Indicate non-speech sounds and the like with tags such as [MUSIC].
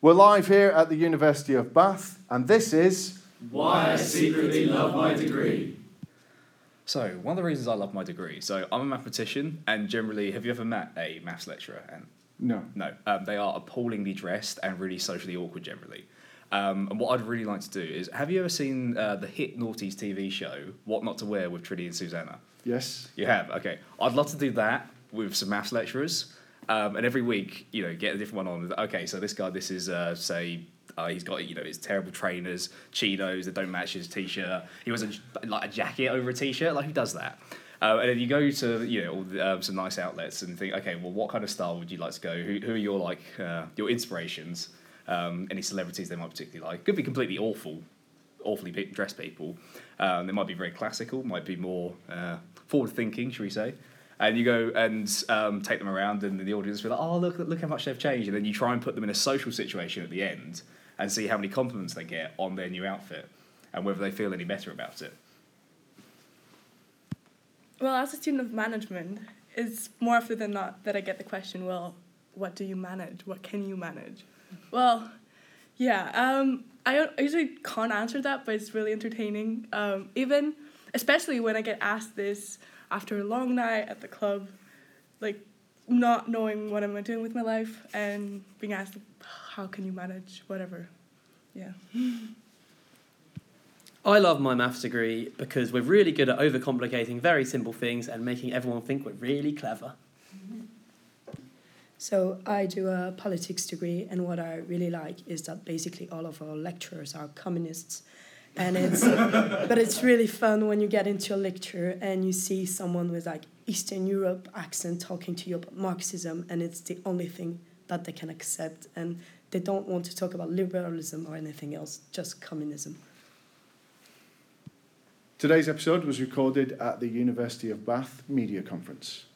We're live here at the University of Bath, and this is Why I secretly love my degree. So, one of the reasons I love my degree, so I'm a mathematician, and generally, have you ever met a maths lecturer? And no. no, um, they are appallingly dressed and really socially awkward generally. Um, and what I'd really like to do is, have you ever seen uh, the hit Naughties TV show, What Not to Wear with Trinny and Susannah? Yes. You have? Okay. I'd love to do that with some maths lecturers. Um, and every week, you know, get a different one on. Okay, so this guy, this is, uh, say, uh, he's got you know his terrible trainers, chinos that don't match his t-shirt. He wears a, like a jacket over a t-shirt. Like who does that? Uh, and then you go to you know um, some nice outlets and think, okay, well, what kind of style would you like to go? Who, who are your like uh, your inspirations? Um, any celebrities they might particularly like? Could be completely awful, awfully dressed people. Um, they might be very classical, might be more uh, forward thinking, should we say? And you go and um, take them around, and the audience will be like, "Oh, look, look how much they've changed," and then you try and put them in a social situation at the end, and see how many compliments they get on their new outfit, and whether they feel any better about it. Well, as a student of management, it's more often than not that I get the question, "Well, what do you manage? What can you manage?" Well, yeah, um, I usually can't answer that, but it's really entertaining. Um, even, especially when I get asked this after a long night at the club, like not knowing what I'm doing with my life and being asked, how can you manage whatever? Yeah. I love my maths degree because we're really good at overcomplicating very simple things and making everyone think we're really clever. So I do a politics degree, and what I really like is that basically all of our lecturers are communists and it's [LAUGHS] but it's really fun when you get into a lecture and you see someone with like Eastern Europe accent talking to you about Marxism, and it's the only thing that they can accept, and they don't want to talk about liberalism or anything else, just communism. Today's episode was recorded at the University of Bath Media Conference.